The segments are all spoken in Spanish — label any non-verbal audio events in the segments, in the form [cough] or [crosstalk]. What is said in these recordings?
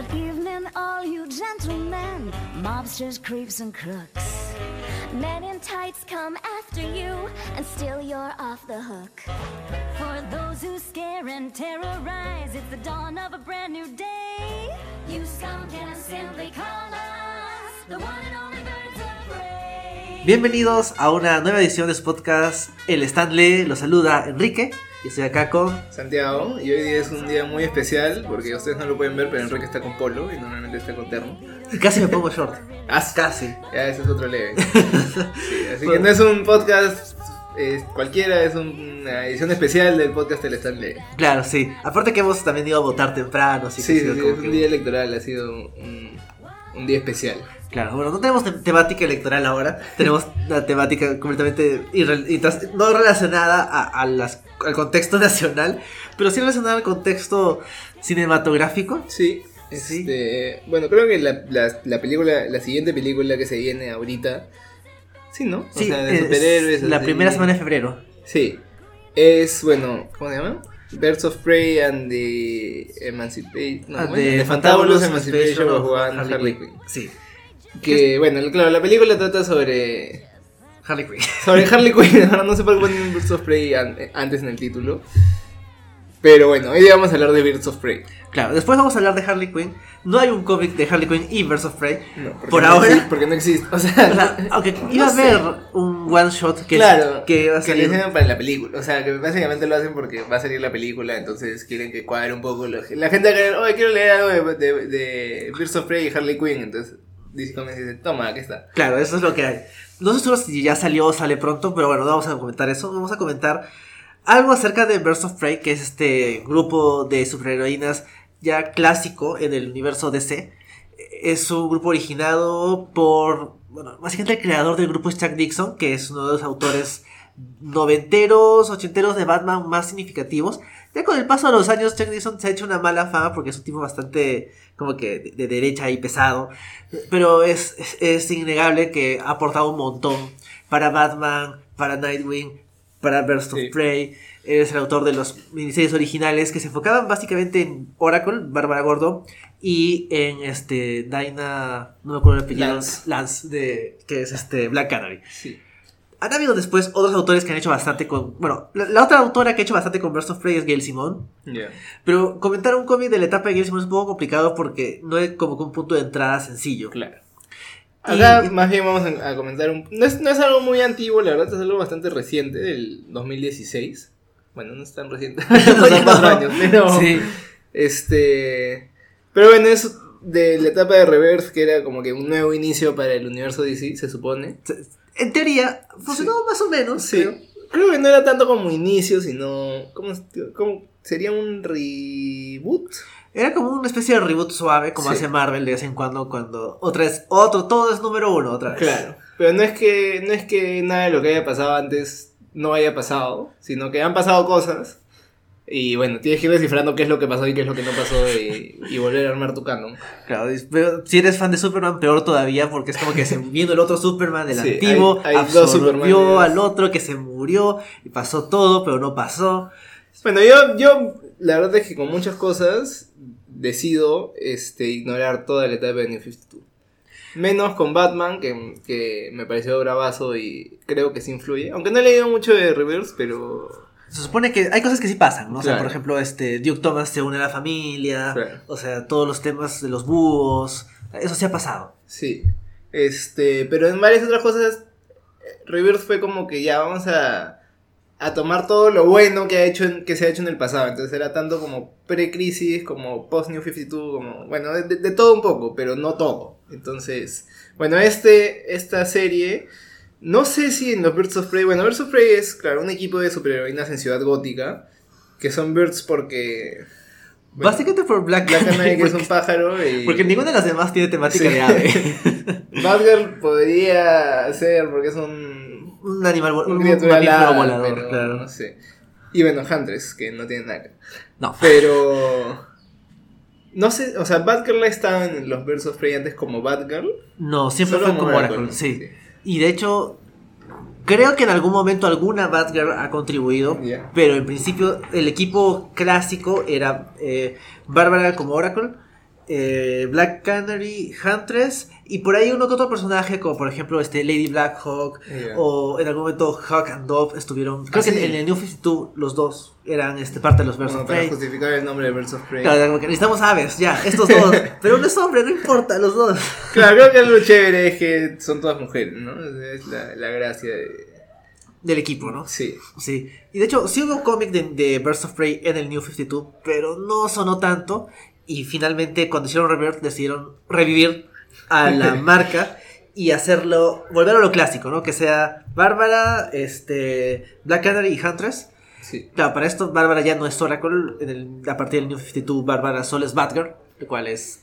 Good evening, all you gentlemen, mobsters, creeps, and crooks. Men in tights come after you, and still you're off the hook. For those who scare and terrorize, it's the dawn of a brand new day. Bienvenidos a una nueva edición de su podcast El Stanley. Los saluda Enrique y estoy acá con. Santiago, y hoy día es un día muy especial porque ustedes no lo pueden ver, pero Enrique está con polo y normalmente está con terno. y Casi me pongo short. [laughs] Ah, Casi. Ya, ese es otro leve. [laughs] Sí, así que no es un podcast eh, cualquiera, es un- una edición especial del podcast El Stanley. Claro, sí. Aparte que hemos también ido a votar temprano, así Sí, que ha sí, sido sí, como es que- un día electoral, ha sido un, un día especial. Claro, bueno, no tenemos te- temática electoral ahora. Tenemos una temática completamente no relacionada a, a las- al contexto nacional, pero sí relacionada al contexto cinematográfico. Sí. Sí. Este, bueno, creo que la, la, la película, la siguiente película que se viene ahorita, sí, ¿no? O Sí, sea, de es superhéroes. la así. primera semana de febrero. Sí. Es, bueno, ¿cómo se llama? Birds of Prey and the Emancipation. No, Ah, bueno, de the Fantabulous Emancipation of One Harley Quinn. Sí, Que, bueno, claro, la película trata sobre. Harley Quinn. [laughs] Sobre Harley Quinn. [laughs] Ahora no sé por qué ponen Birds of Prey an- antes en el título. Pero bueno, hoy día vamos a hablar de Birds of Prey. Claro, después vamos a hablar de Harley Quinn. No hay un cómic de Harley Quinn y Birds of Prey. No, Por no ahora. existe- porque no existe. O O sea, aunque no iba a haber un one shot que, claro, que va a que salir. lo hicieron para la película. O sea, que básicamente lo hacen porque va a salir la película, entonces quieren que cuadre un poco. lo- La gente va a querer, oye, quiero leer algo de, de, de Birds of Prey y Harley Quinn. Entonces Comics dice, toma, aquí está. Claro, eso es lo que hay. No sé si ya salió o sale pronto, pero bueno, no vamos a comentar eso. Vamos a comentar algo acerca de Birds of Prey, que es este grupo de superheroínas ya clásico en el universo DC. Es un grupo originado por, bueno, básicamente el creador del grupo es Chuck Dixon, que es uno de los autores noventeros, ochenteros de Batman más significativos. Ya con el paso de los años, Chuck Dixon se ha hecho una mala fama porque es un tipo bastante como que de, de derecha y pesado. Pero es, es, es innegable que ha aportado un montón para Batman, para Nightwing, para Birds of Sí. Prey. Es el autor de los miniseries originales que se enfocaban básicamente en Oracle, Bárbara Gordo, y en este Dinah, no me acuerdo el apellido, Lance. Lance, de, que es este Black Canary. Sí. Han habido después otros autores que han hecho bastante con. Bueno, la, la otra autora que ha hecho bastante con Birds of Prey es Gail Simon. Ya. Pero comentar un cómic de la etapa de Gail Simon es un poco complicado porque no es como que un punto de entrada sencillo. Claro. Y- Acá más bien vamos a, a comentar un... No es, no es algo muy antiguo, la verdad es algo bastante reciente, del 2016. Bueno, no es tan reciente, [laughs] no [laughs] son cuatro años, pero... Sí. Este... Pero bueno, es de la etapa de Reverse, que era como que un nuevo inicio para el universo DC, se supone. En teoría, funcionó más o menos. Sí. creo. Creo que no era tanto como inicio, sino... ¿Cómo, cómo- sería un reboot? Era como una especie de reboot suave, como Sí. hace Marvel de vez en cuando, cuando otra vez, otro, todo es número uno otra vez. Claro. Pero no es que no es que nada de lo que haya pasado antes no haya pasado, sino que han pasado cosas. Y bueno, tienes que ir descifrando qué es lo que pasó y qué es lo que no pasó y, y volver a armar tu canon. Claro, pero si eres fan de Superman, peor todavía, porque es como que se vino el otro Superman, el Sí, antiguo, hay- hay absorbió al otro que se murió y pasó todo, pero no pasó. Bueno, yo, yo la verdad es que con muchas cosas decido este, ignorar toda la etapa de New 52. Menos con Batman, que, que me pareció bravazo y creo que sí influye. Aunque no he leído mucho de Reverse, pero... Se supone que hay cosas que sí pasan, ¿no? O sea, por ejemplo, este Duke Thomas se une a la familia, o sea, todos los temas de los búhos, eso sí ha pasado. Sí. Este, pero en varias otras cosas, Reverse fue como que ya vamos a, a tomar todo lo bueno que, ha hecho en- que se ha hecho en el pasado. Entonces era tanto como pre-crisis, como post-New 52, como, bueno, de, de todo un poco, pero no todo. Entonces, bueno, este, esta serie, no sé si en los Birds of Prey, bueno, Birds of Prey es, claro, un equipo de superheroínas en Ciudad Gótica, que son Birds porque... bueno, Básicamente por Black, Black Canary que es un pájaro y... porque ninguna de las demás tiene temática Sí. de ave. Batgirl podría ser porque es un, un animal, un un, alada, volador, pero claro. no sé. Y bueno, Huntress, que no tiene nada. No. Pero no sé, o sea, Batgirl ha estado en los Birds of Prey antes como Batgirl. No, siempre fue como Oracle, sí. Y de hecho, creo que en algún momento alguna Batgirl ha contribuido, pero en principio el equipo clásico era eh, Bárbara como Oracle, eh, Black Canary, Huntress y por ahí uno que otro personaje como por ejemplo este Lady Blackhawk Yeah. o en algún momento Hawk and Dove estuvieron creo Ah, que sí. en, en el New 52 los dos eran este parte de los Birds Bueno, of para Prey justificar el nombre de Birds of Prey. Claro, como que necesitamos aves, ya, estos dos. [laughs] Pero uno es hombre, no importa, los dos. Claro, creo que algo chévere es que son todas mujeres, ¿no? Es la, la gracia de... Del equipo, ¿no? Sí. Sí. Y de hecho, sí hubo un cómic de, de Birds of Prey en el New 52, pero no sonó tanto. Y finalmente, cuando hicieron Rebirth, decidieron revivir a la [laughs] marca y hacerlo, volver a lo clásico, ¿no? Que sea Bárbara, este, Black Canary y Huntress. Sí. Claro, para esto, Bárbara ya no es Oracle. En el- a partir del New 52, Bárbara solo es Batgirl, lo cual es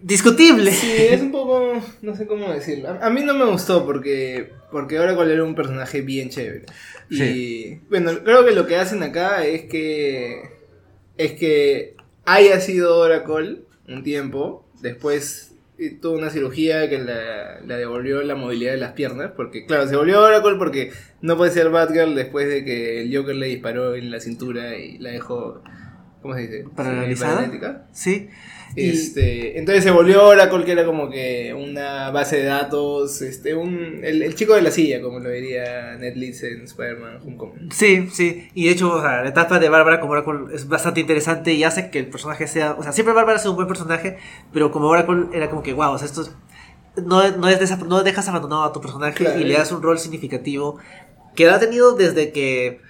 discutible. Sí, es un poco, no sé cómo decirlo. A, a mí no me gustó porque porque Oracle era un personaje bien chévere. Y Sí. bueno, creo que lo que hacen acá es que es que haya sido Oracle un tiempo, después eh, tuvo una cirugía que la, la devolvió la movilidad de las piernas, porque claro, se volvió Oracle porque no puede ser Batgirl después de que el Joker le disparó en la cintura y la dejó, ¿cómo se dice? Paralizada. Sí. Y- Este, entonces se volvió Oracle, que era como que una base de datos, este, un, el, el chico de la silla, como lo diría Ned Leeds en Spider-Man Homecoming. Sí, sí. Y de hecho, o sea, la etapa de Bárbara como Oracle es bastante interesante y hace que el personaje sea. O sea, siempre Bárbara es un buen personaje, pero como Oracle era como que, wow, o sea, esto es- no, no, es no dejas abandonado a tu personaje Claro. y le das un rol significativo que lo ha tenido desde que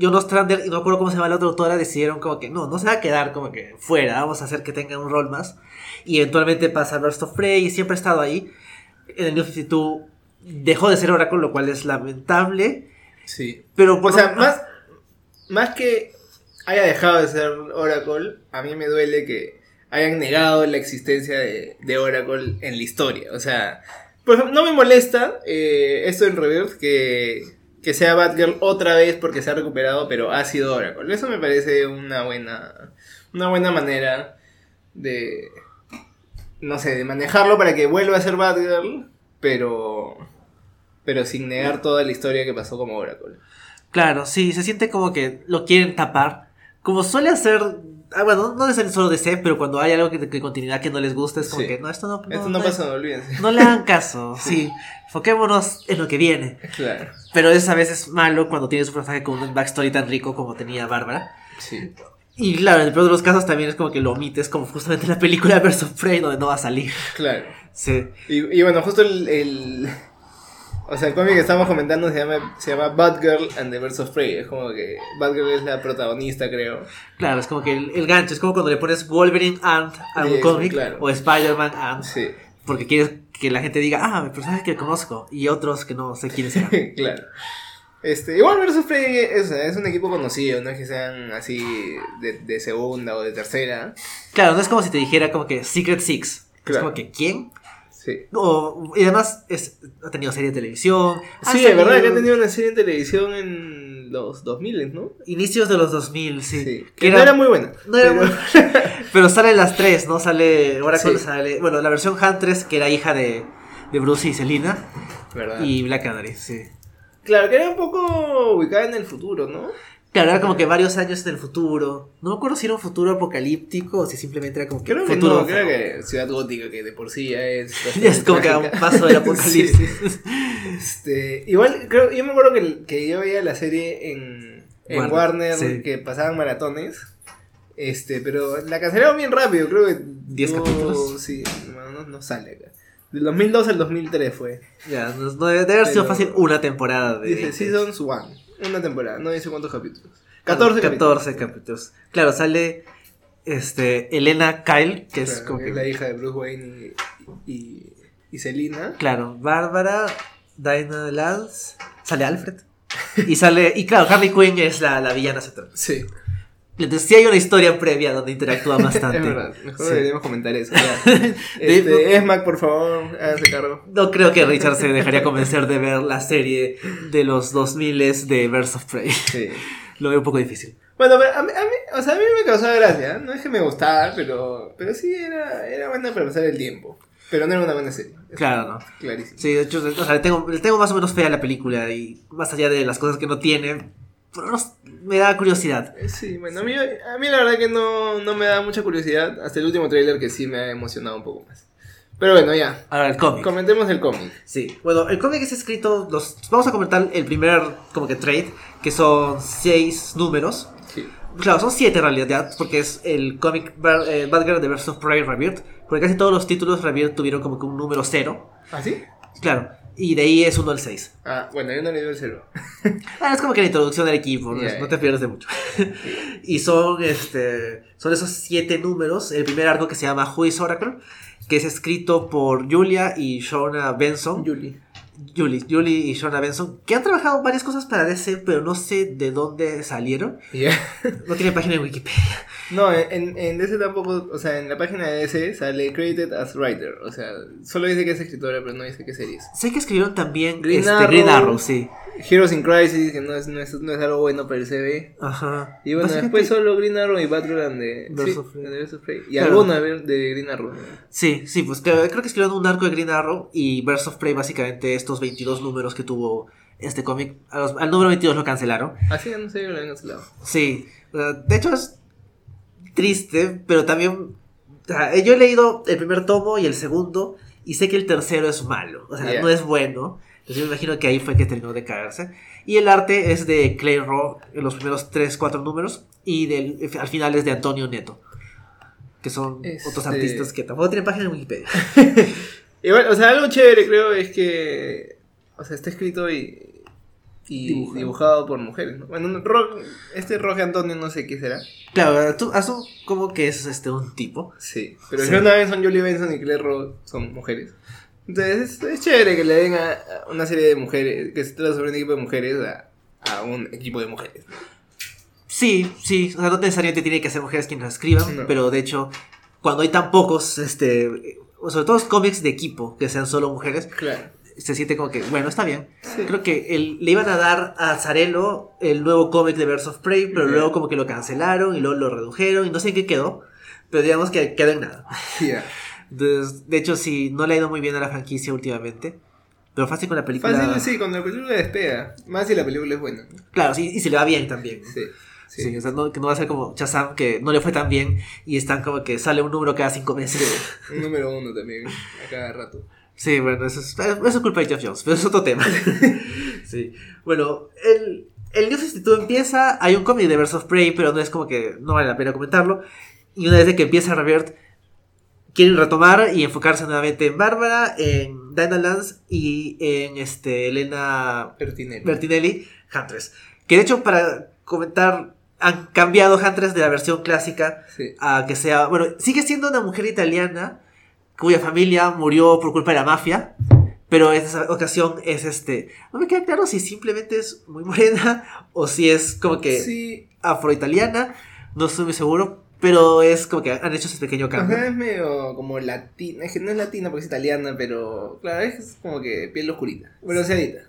John Ostrander y no me acuerdo cómo se llama la otra autora decidieron como que no, no se va a quedar como que fuera, vamos a hacer que tenga un rol más. Y eventualmente pasa a Burst of Prey y siempre ha estado ahí. En el New 52 dejó de ser Oracle, lo cual es lamentable. Sí. Pero O sea, más, más que haya dejado de ser Oracle, a mí me duele que hayan negado la existencia de, de Oracle en la historia. O sea, por ejemplo, no me molesta eh, esto en Rebirth que, que sea Batgirl otra vez porque se ha recuperado, pero ha sido Oracle. Eso me parece una buena, una buena manera de, no sé, de manejarlo para que vuelva a ser Batgirl, pero, pero sin negar toda la historia que pasó como Oracle. Claro, sí, se siente como que lo quieren tapar. Como suele hacer. Ah, bueno, no es el solo DC, pero cuando hay algo que, de continuidad que no les gusta, es como Sí. que no, esto no. Esto no no- pasa, olvídense. [laughs] No le hagan caso, sí. Enfoquémonos en lo que viene. Claro. Pero es a veces malo cuando tienes un personaje con un backstory tan rico como tenía Bárbara. Sí. Y claro, en el peor de los casos también es como que lo omites, como justamente en la película [laughs] Versus Prey, donde no va a salir. Claro. Sí. Y, y bueno, justo el, el- O sea, el cómic que estamos comentando se llama, se llama Batgirl and the Birds of Prey. Es como que Batgirl es la protagonista, creo. Claro, es como que el, el gancho, es como cuando le pones Wolverine Ant a un Sí, cómic claro. o Spider-Man Ant. Sí, Porque quieres que la gente diga, ah, el personaje que conozco. Y otros que no sé quiénes sean. [laughs] claro. Este, igual Birds of Prey es, es un equipo conocido, no es que sean así de, de segunda o de tercera. claro, no es como si te dijera como que Secret Six. Es Claro. como que, ¿quién? Sí. O- y además es, ha tenido serie de televisión. ha Sí, es verdad que han tenido una serie en televisión en los 2000, ¿no? Inicios de los 2000, sí. Sí. Que Que no era muy buena. no era pero- muy- [laughs] Pero salen las tres, ¿no? Sale. Ahora Sí. sale. Bueno, la versión Huntress, que era hija de, de Bruce y Selina. ¿Verdad? Y Black Canary, sí. Claro, que era un poco ubicada en el futuro, ¿no? Claro, era como que varios años en el futuro. No me acuerdo si era un futuro apocalíptico o si simplemente era como que Creo que futuro. no, creo que Ciudad Gótica, que de por sí ya es... [laughs] Ya es como que a un paso del [laughs] apocalipsis. Este, igual, creo, yo me acuerdo que, que yo veía la serie en, en Warner, Warner, sí. que pasaban maratones. Este, pero la cancelaron bien rápido, creo que. ¿Diez no- capítulos? Sí, no, sale acá. Del 2002 al 2003 fue. ya, no, debe, haber sido fácil una temporada de. Dice 20. Seasons 1, una temporada, no dice cuántos capítulos. 14 capítulos. 14 capítulos. Claro, sale este Elena Kyle, que es como que la hija de Bruce Wayne y, y, y Selina. Claro, Bárbara, Dinah Lance, sale Alfred. Y sale. Y claro, Harley Quinn es la, la villana central. Sí, Entonces sí hay una historia previa donde interactúa [laughs] bastante. es verdad. Mejor Sí. deberíamos comentar eso. [laughs] Este, Esmac, por favor, háganse cargo. No creo que Richard se dejaría convencer de ver la serie de los 2000 de Birds of Prey. Sí. [laughs] Lo veo un poco difícil. Bueno, a mí, a mí- o sea, a mí me causaba gracia. No es que me gustara, pero, pero sí era, era buena para pasar el tiempo. Pero no era una buena serie. Claro, no. Clarísimo. Sí, de hecho, o sea, le tengo, le tengo más o menos fe a la película y más allá de las cosas que no tiene, pero no- me da curiosidad. Eh, Sí, bueno, a mí, a mí la verdad que no, no me da mucha curiosidad. Hasta el último tráiler que sí me ha emocionado un poco más. Pero bueno, ya. Ahora el cómic. Comentemos el cómic. Sí, bueno, el cómic es escrito, los, vamos a comentar el primer como que trade, que son seis números. Sí. Claro, son siete en realidad, porque es el cómic eh, Batgirl de Versus Prey Rebirth, porque casi todos los títulos Rebirth tuvieron como que un número cero. ¿Ah, sí? Claro, y de ahí es uno al 6. Ah, bueno, yo no le doy el cero. [laughs] Ah, es como que la introducción del equipo, no, te pierdes de mucho. [laughs] y son este son esos siete números, el primer arco que se llama Who is Oracle, que es escrito por Julia y Shona Benson. Julie. Julie, Julie y Shona Benson, que han trabajado varias cosas para DC, pero no sé de dónde salieron. No tiene página en Wikipedia. No, en, en DC tampoco, o sea, en la página de DC sale credited as writer, o sea, solo dice que es escritora, pero no dice qué series. Sé que escribieron también Green este, Arrow. Green Arrow, sí. Heroes in Crisis, que no es, no es, no es algo bueno para el CB. Ajá. Y bueno, después solo Green Arrow y Batgirl de, Birds of Prey. Y Claro. alguna de, de Green Arrow. ¿no? Sí, sí, pues creo, creo que escribieron un arco de Green Arrow y Birds of Prey, básicamente estos 22 números que tuvo este cómic. Al número 22 lo cancelaron. Así ya no sé, lo habían cancelado. Sí, de hecho es triste, pero también. o sea, yo he leído el primer tomo y el segundo, y sé que el tercero es malo, o sea, Yeah. no es bueno. Entonces yo me imagino que ahí fue que terminó de caerse. Y el arte es de Clay Raw en los primeros 3, 4 números, y del, al final es de Antonio Neto, que son Este- otros artistas que tampoco tienen página en Wikipedia. [laughs] Igual, o sea, algo chévere creo es que, o sea, está escrito y, y Dibujado. dibujado. por mujeres, ¿no? Bueno, no, Ro- este Roge Antonio no sé qué será. Claro, tú asumo como que es este un tipo. Sí, pero Sí. Jonah Benson, Julie Benson y Claire Rowe son mujeres. Entonces es, es chévere que le den a, a una serie de mujeres, que se trata sobre un equipo de mujeres a, a un equipo de mujeres. ¿no? Sí, sí, o sea, no necesariamente tiene que ser mujeres quienes lo escriban, No. pero de hecho, cuando hay tan pocos, este, sobre todo cómics de equipo que sean solo mujeres, Claro. Se siente como que, bueno, está bien. Sí. Creo que el- le iban a dar a Zarello el nuevo cómic de Birds of Prey, pero luego como que lo cancelaron y luego lo redujeron y no sé en qué quedó, pero digamos que quedó en nada. [laughs] Ya. Entonces, de hecho, sí, no le ha ido muy bien a la franquicia últimamente, pero fácil con la película. Fácil, sí, cuando la película despega. Más si la película es buena. Claro, sí, y se le va bien también. Sí. Sí, Sí. o sea, no, que no va a ser como Shazam, que no le fue tan bien y están como que sale un número cada cinco meses. Un número uno también, a cada rato. Sí, bueno, eso es, eso es culpa de Jeff Jones, pero es otro tema. [laughs] sí, bueno, el, el New 52 empieza, hay un cómic de Birds of Prey, pero no es como que no vale la pena comentarlo. Y una vez de que empieza Revert, quieren retomar y enfocarse nuevamente en Bárbara, en Dinah Lance y en este, Elena. Bertinelli, Huntress. Que de hecho, para comentar, han cambiado Huntress de la versión clásica Sí. a que sea. Bueno, sigue siendo una mujer italiana cuya familia murió por culpa de la mafia. Pero en esa ocasión es este. No me queda claro si simplemente es muy morena o si es como que Sí. afroitaliana. No estoy muy seguro. Pero es como que han hecho ese pequeño cambio. Ajá, es medio como latina. Es que no es latina porque es italiana, pero claro, es como que piel oscurita. Bronceadita.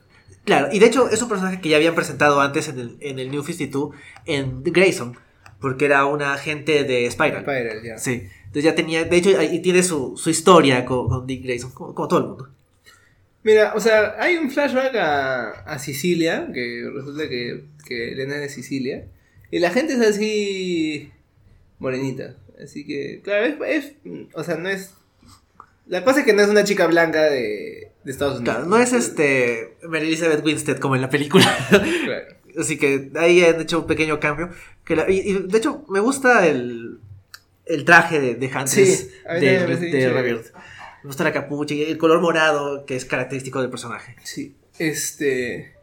Claro, y de hecho es un personaje que ya habían presentado antes en el, en el New 52 en Grayson. Porque era una agente de Spiral. Spiral, ya. Sí. Entonces ya tenía, de hecho, ahí tiene su, su historia con, con Dick Grayson, como, como todo el mundo. Mira, o sea, hay un flashback a, a Sicilia, que resulta que, que Elena es de Sicilia, y la gente es así morenita. Así que, claro, es, es- o sea, no es... La cosa es que no es una chica blanca de, de Estados Unidos. Claro, no es este Mary Elizabeth Winstead como en la película. [laughs] Claro. Así que ahí han hecho un pequeño cambio. Que la- y, y, de hecho, me gusta el, el traje de, de Sí, mí de, de. Rebirth. Me gusta la capucha y el color morado que es característico del personaje. Sí, este...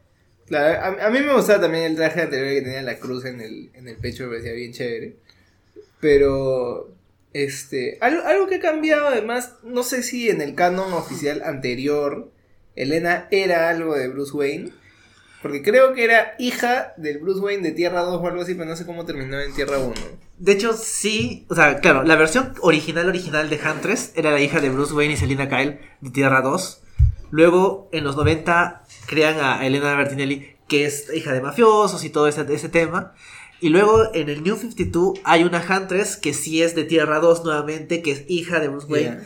Claro, a, a mí me gustaba también el traje anterior que tenía la cruz en el, en el pecho, me parecía bien chévere. Pero, este, algo, algo que ha cambiado además, no sé si en el canon oficial anterior, Elena era algo de Bruce Wayne. Porque creo que era hija del Bruce Wayne de Tierra 2 o algo así, pero no sé cómo terminó en Tierra 1. De hecho, sí, o sea, claro, la versión original original de Huntress era la hija de Bruce Wayne y Selina Kyle de Tierra 2. Luego, en los 90, crean a Elena Bertinelli, que es hija de mafiosos y todo ese, ese tema. Y luego, en el New 52, hay una Huntress que sí es de Tierra 2 nuevamente, que es hija de Bruce Wayne,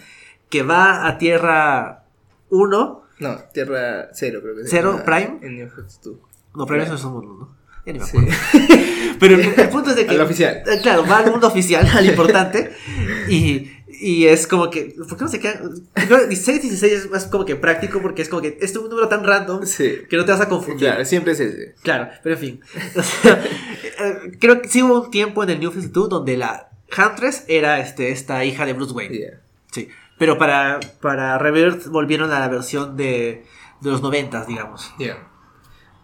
que va a Tierra 1. No, Tierra 0 creo que se ¿Cero, Prime? En New 52. No, pero eso es un mundo, ¿no? Ya ni me Sí. acuerdo. [laughs] Pero el, el punto es de que. Al oficial. Eh, Claro, va al mundo oficial, al importante. [laughs] Y, y es como que. ¿Por qué no se queda? Creo que 16, 16 es más como que práctico porque es como que es un número tan random Sí. que no te vas a confundir. Claro, siempre es ese. Claro, pero en fin. O sea, [laughs] eh, creo que sí hubo un tiempo en el New 52 donde la Huntress era este, esta hija de Bruce Wayne. Yeah. Sí. Pero para, para Rebirth volvieron a la versión de, de los 90, digamos. Ya.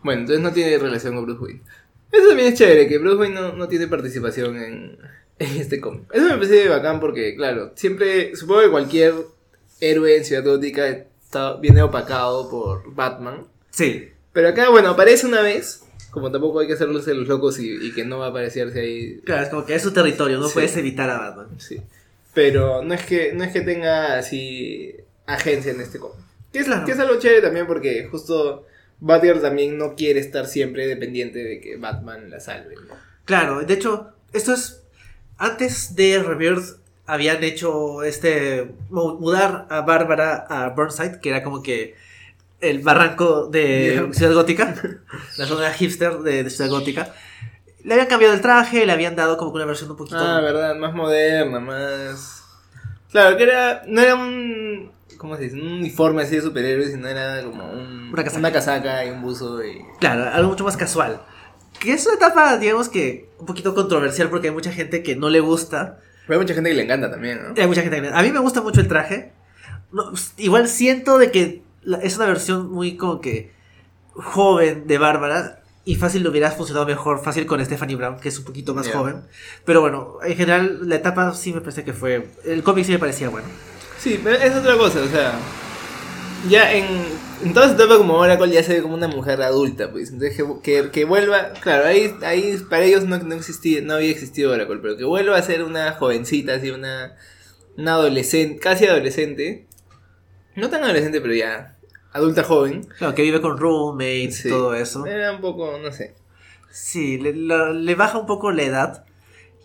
Bueno, entonces no tiene relación con Bruce Wayne. Eso también es chévere, que Bruce Wayne no, no tiene participación en, [laughs] en este cómic. Eso me parece bacán porque, claro, siempre, supongo que cualquier héroe en Ciudad Gótica está, viene opacado por Batman. Sí. Pero acá, bueno, aparece una vez, como tampoco hay que hacerlos los locos y, y que no va a aparecerse ahí. Claro, es como que es su territorio, no Sí. puedes evitar a Batman. Sí. Pero no es que, no es que tenga así agencia en este cómic. Que es, Claro. que es algo chévere también porque justo Batgirl también no quiere estar siempre dependiente de que Batman la salve. ¿no? Claro, de hecho, esto es. Antes de Rebirth habían hecho este. mu- mudar a Bárbara a Burnside, que era como que el barranco de Yeah. [laughs] Ciudad Gótica, la zona hipster de, de Ciudad Gótica. Le habían cambiado el traje, le habían dado como que una versión un poquito. Ah, verdad, más moderna, más... Claro, que era... No era un... ¿Cómo se dice? Un uniforme así de superhéroes, sino era como un, Una casaca. una casaca y un buzo y... Claro, algo mucho más casual. Que es una etapa, digamos que un poquito controversial porque hay mucha gente que no le gusta. Pero hay mucha gente que le encanta también, ¿no? Hay mucha gente que... A mí me gusta mucho el traje. No, igual siento de que es una versión muy como que joven de Bárbara y fácil le hubiera funcionado mejor, fácil con Stephanie Brown, que es un poquito más joven. Pero bueno, en general la etapa sí me parece que fue... El cómic sí me parecía bueno. Sí, pero es otra cosa, o sea... Ya en, en toda esa etapa como Oracle ya se ve como una mujer adulta, pues. Entonces que, que, que vuelva... Claro, ahí, ahí para ellos no, no, existía, no había existido Oracle, pero que vuelva a ser una jovencita, así una... Una adolescente, casi adolescente. No tan adolescente, pero ya adulta joven. Claro, que vive con roommates Sí. y todo eso. Era un poco, no sé. Sí, le, la- le baja un poco la edad.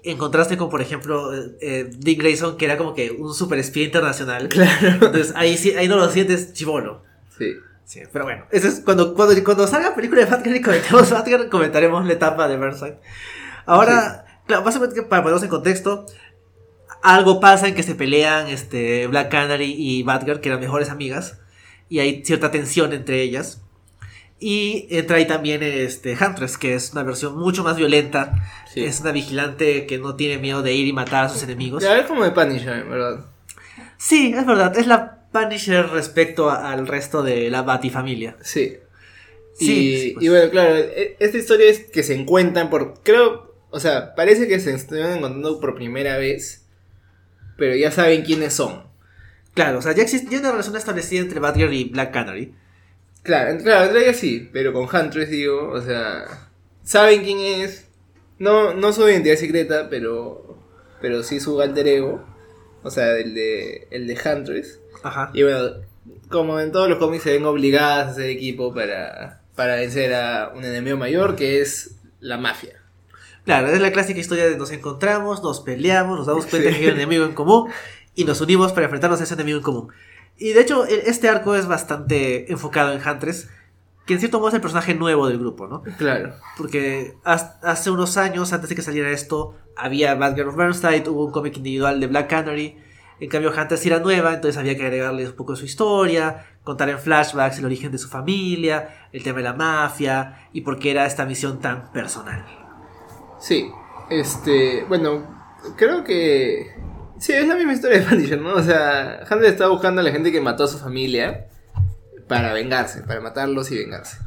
En contraste con, por ejemplo, eh, eh, Dick Grayson, que era como que un super espía internacional. [laughs] Claro. Entonces ahí sí, ahí no lo sientes chivolo. Sí. Sí, pero bueno, eso es cuando, cuando, cuando salga la película de Batgirl y comentemos [laughs] Batgirl, comentaremos la etapa de Burnside. Ahora, claro, básicamente para ponernos en contexto, algo pasa en que se pelean este, Black Canary y Batgirl, que eran mejores amigas, y hay cierta tensión entre ellas. Y entra ahí también este, Huntress, que es una versión mucho más violenta. Sí. Es una vigilante que no tiene miedo de ir y matar a sus enemigos. Ya, es como de Punisher, verdad. Sí, es verdad, es la Punisher respecto a- al resto de la Batifamilia. Sí. Sí, y, sí, pues. y bueno, claro, e- esta historia es que se encuentran por. Creo. O sea, parece que se estuvieron encontrando por primera vez. Pero ya saben quiénes son. Claro, o sea, ya existe ya hay una relación establecida entre Batgirl y Black Canary. Claro, claro, entre ellas sí, pero con Huntress digo, o sea. Saben quién es. No, no su identidad secreta, pero. Pero sí su alter ego. O sea, el de. El de Huntress. Ajá. Y bueno, como en todos los cómics se ven obligadas a hacer equipo para, para vencer a un enemigo mayor que es la mafia. Claro, es la clásica historia de nos encontramos, nos peleamos, nos damos cuenta Sí. que hay un enemigo en común y nos unimos para enfrentarnos a ese enemigo en común. Y de hecho, e- este arco es bastante enfocado en Huntress, que en cierto modo es el personaje nuevo del grupo, ¿no? Claro. Porque hace unos años, antes de que saliera esto, había Batgirl of Burnside, hubo un cómic individual de Black Canary. En cambio, Hunter sí era nueva, entonces había que agregarle un poco de su historia, contar en flashbacks el origen de su familia, el tema de la mafia y por qué era esta misión tan personal. Sí. Este, bueno, creo que... Sí, es la misma historia de Punisher, ¿no? O sea, Hunter está buscando a la gente que mató a su familia para vengarse, para matarlos y vengarse.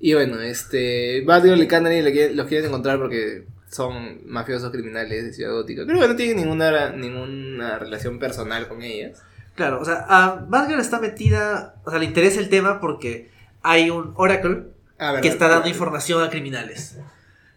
Y bueno, este, Batgirl y Canary los quieren encontrar porque son mafiosos criminales de Ciudad Gótica. Creo que no tienen ninguna, ninguna relación personal con ellas. Claro, o sea, a Batgirl está metida, o sea, le interesa el tema porque hay un Oracle Ah, que está dando información a criminales.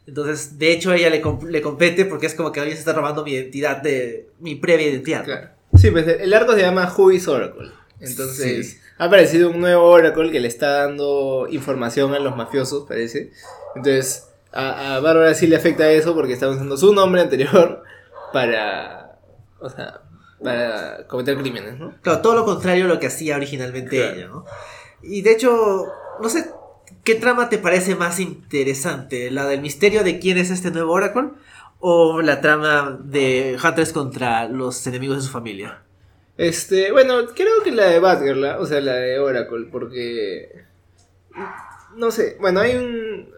Entonces, de hecho, a ella le, comp- le compete porque es como que alguien se está robando mi identidad de mi previa identidad. Claro. Sí, pues el arco se llama Who is Oracle. Entonces, Sí. ha aparecido un nuevo Oracle que le está dando información a los mafiosos, parece. Entonces, a, a Bárbara sí le afecta eso porque está usando su nombre anterior [laughs] para. O sea, para cometer crímenes, ¿no? Claro, todo lo contrario a lo que hacía originalmente Claro. ella, ¿no? Y de hecho, no sé, ¿qué trama te parece más interesante? ¿La del misterio de quién es este nuevo Oracle? ¿O la trama de Huntress contra los enemigos de su familia? Este, bueno, creo que la de Batgirl, ¿la? o sea, la de Oracle, porque. No sé, bueno, hay un.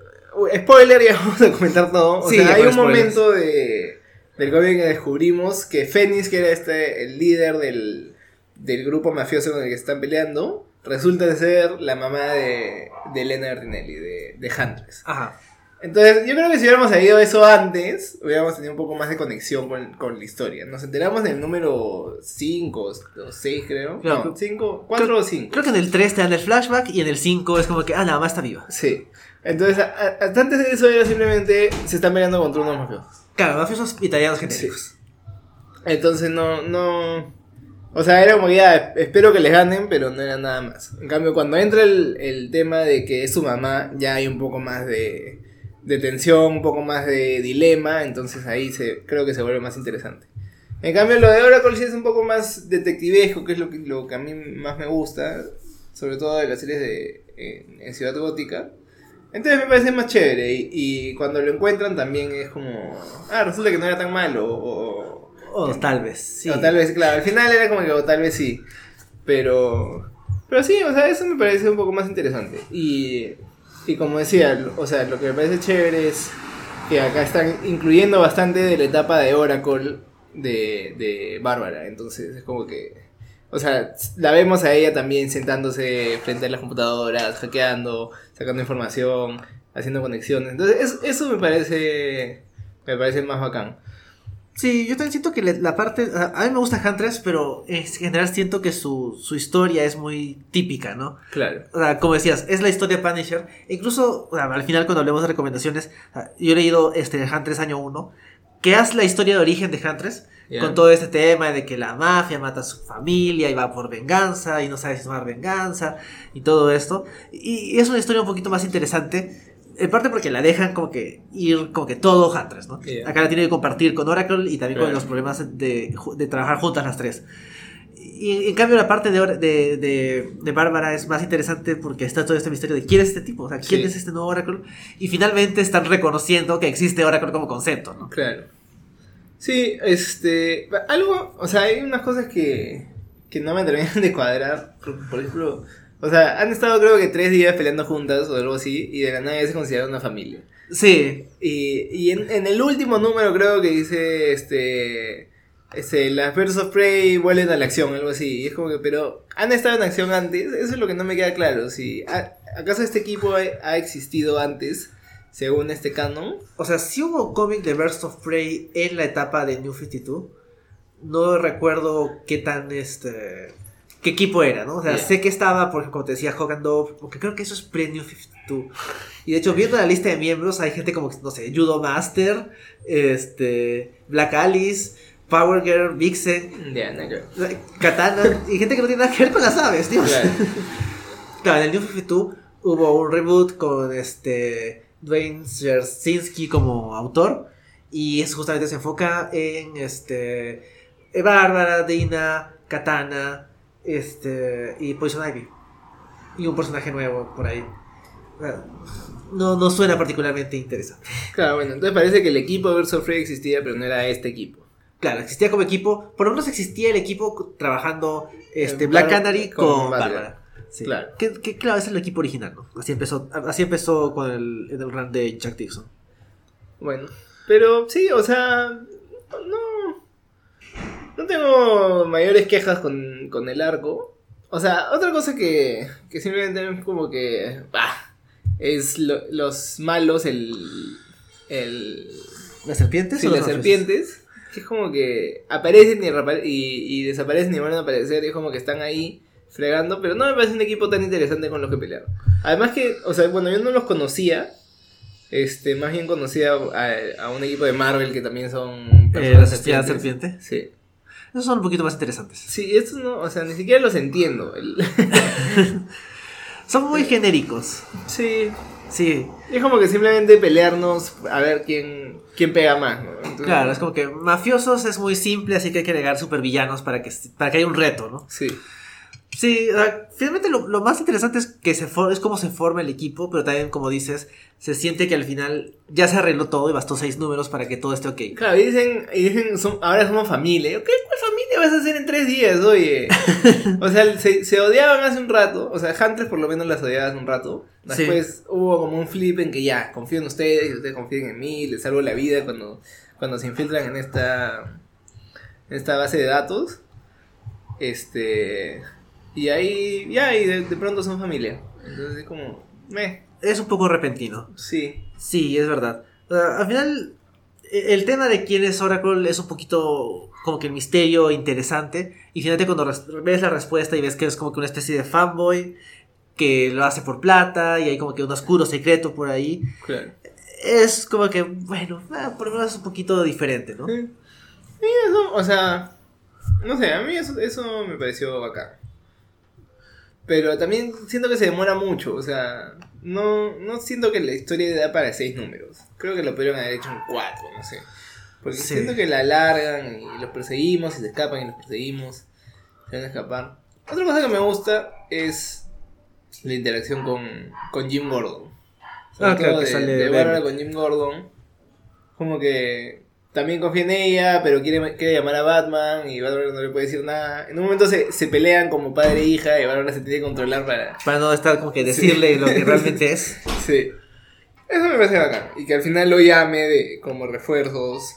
Spoiler, [laughs] ya vamos a comentar todo. O Sí, sea, hay un spoilers. momento de, del cómic que descubrimos que Phoenix, que era este, el líder del, del grupo mafioso con el que están peleando, resulta ser la mamá de, de Elena Bertinelli, de, de Huntress. Ajá. Entonces, yo creo que si hubiéramos sabido eso antes, hubiéramos tenido un poco más de conexión con, con la historia. Nos enteramos del número 5 o 6, creo. Claro, no, creo- 5, 4 o 5. Creo que en el 3 te dan el flashback y en el 5 es como que, ah, la mamá está viva. Sí. Entonces, a- hasta antes de eso era simplemente se están peleando contra unos mafiosos. Claro, mafiosos italianos genéricos. Entonces, no, no. O sea, era como ya, espero que les ganen, pero no era nada más. En cambio, cuando entra el, el tema de que es su mamá, ya hay un poco más de, de tensión, un poco más de dilema, entonces ahí se, creo que se vuelve más interesante. En cambio, lo de Oracle sí es un poco más detectivesco, que es lo que, lo que a mí más me gusta, sobre todo de las series de, en, en Ciudad Gótica. Entonces me parece más chévere y, y cuando lo encuentran también es como, ah, resulta que no era tan malo o- O tal vez, sí. o tal vez, claro, al final era como que o tal vez sí. Pero. Pero sí, o sea, eso me parece un poco más interesante. Y. Y como decía, o sea, lo que me parece chévere es que acá están incluyendo bastante de la etapa de Oracle de, de Bárbara. Entonces es como que. O sea, la vemos a ella también sentándose frente a las computadoras, hackeando, sacando información, haciendo conexiones. Entonces, es- eso me parece. Me parece más bacán. Sí, yo también siento que la parte. A mí me gusta Huntress, pero en general siento que su, su historia es muy típica, ¿no? Claro. O sea, como decías, es la historia Punisher. E incluso, o sea, al final, cuando hablemos de recomendaciones, sea, yo he leído este, Huntress año 1, que es la historia de origen de Huntress, Ya. con todo este tema de que la mafia mata a su familia y va por venganza y no sabe si tomar venganza y todo esto. Y es una historia un poquito más interesante. En parte porque la dejan como que ir como que todo Huntress, ¿no? Acá la tiene que compartir con Oracle y también con los problemas de, de trabajar juntas las tres. Y en cambio la parte de, de, de, de Bárbara es más interesante porque está todo este misterio de quién es este tipo, o sea, quién Sí. es este nuevo Oracle. Y finalmente están reconociendo que existe Oracle como concepto, ¿no? Claro. Sí, este. Algo. O sea, hay unas cosas que. que no me terminan de cuadrar. Por, por ejemplo. O sea, han estado creo que tres días peleando juntas o algo así. Y de la nada ya se considera una familia. Sí, Y, y en, en el último número creo que dice. Este. Este, las Birds of Prey vuelven a la acción, algo así. Y es como que, pero. ¿Han estado en acción antes? Eso es lo que no me queda claro. Si, ¿a- ¿Acaso este equipo ha, ha existido antes? Según este canon. o sea, si hubo cómic de Burst of Prey en la etapa de New 52. No recuerdo qué tan este. Qué equipo era, ¿no? O sea, sé que estaba, porque como te decía, Hogan Dove, porque creo que eso es pre-New 52. Y de hecho, viendo la lista de miembros, hay gente como, no sé, Judo Master, este, Black Alice, Power Girl, Vixen. Katana, y gente que no tiene nada que ver con las aves, tío. Claro. [laughs] Claro, en el New 52 hubo un reboot con este Dwayne Jerzinski como autor y eso justamente se enfoca en este Bárbara, Dina, Katana, este y Poison Ivy y un personaje nuevo por ahí. No, no suena particularmente interesante. Claro, bueno, entonces parece que el equipo of Prey existía, pero no era este equipo. Claro, existía como equipo, por lo menos existía el equipo trabajando este Black Canary con con. Bárbara. Sí. Claro. Que, que, claro, es el equipo original, ¿no? Así empezó, así empezó con el, en el run de Jack Dixon. Bueno, pero sí, o sea, no. No tengo mayores quejas con, con el arco. O sea, otra cosa que, que simplemente es como que. bah, es lo- los malos, el. el ¿Las serpientes? sí, o las serpientes. Que es como que aparecen y, y, y desaparecen y vuelven a aparecer. Y es como que están ahí fregando. Pero no me parece un equipo tan interesante con los que pelear. Además que, o sea, bueno, yo no los conocía. Este, más bien conocía a, a un equipo de Marvel que también son Eh, las serpientes. serpiente. Sí. Esos son un poquito más interesantes. Sí, estos no, o sea, ni siquiera los entiendo. [laughs] Son muy genéricos. sí. Sí, Es como que simplemente pelearnos a ver quién, quién pega más, ¿no? Entonces- claro, es como que mafiosos es muy simple, así que hay que agregar supervillanos para que, para que haya un reto, ¿no? Sí. Sí, o sea, finalmente lo, lo más interesante es que se for- es cómo se forma el equipo, pero también, como dices, se siente que al final ya se arregló todo y bastó seis números para que todo esté ok. Claro, y dicen, y dicen son- ahora somos familia. ¿Qué cuál familia vas a hacer en tres días, oye? [laughs] o sea, se, se odiaban hace un rato. O sea, Hunter por lo menos las odiaba hace un rato. Sí. Después hubo como un flip en que ya, confío en ustedes, y ustedes confíen en mí, les salvo la vida cuando, cuando se infiltran en esta, en esta base de datos. Este. Y ahí, ya, y de, de pronto son familia. Entonces es como, meh, Es un poco repentino. sí. Sí, es verdad. Al final, e- el tema de quién es Oracle es un poquito como que el misterio interesante. Y finalmente cuando ves la respuesta y ves que es como que una especie de fanboy que lo hace por plata y hay como que un oscuro secreto por ahí. Claro. Es como que, bueno, ah, por lo menos es un poquito diferente, ¿no? Sí. Sí, eso, o sea, no sé, a mí eso, eso me pareció bacán. Pero también siento que se demora mucho, o sea, no, no siento que la historia da para seis números. Creo que lo pudieron haber hecho en cuatro, no sé. Porque Sí. siento que la alargan y los perseguimos y se escapan y los perseguimos. Se van a escapar. Otra cosa que me gusta es la interacción con, con Jim Gordon. Sobre Ah, claro, que de, sale de. Bárbara con Jim Gordon. Como que también confía en ella, pero quiere, quiere llamar a Batman y Batman no le puede decir nada. En un momento se, se pelean como padre e hija y Bárbara se tiene que controlar para... Para no estar como que decirle lo que realmente [laughs] es. Sí. Eso me parece bacán. Y que al final lo llame de como refuerzos.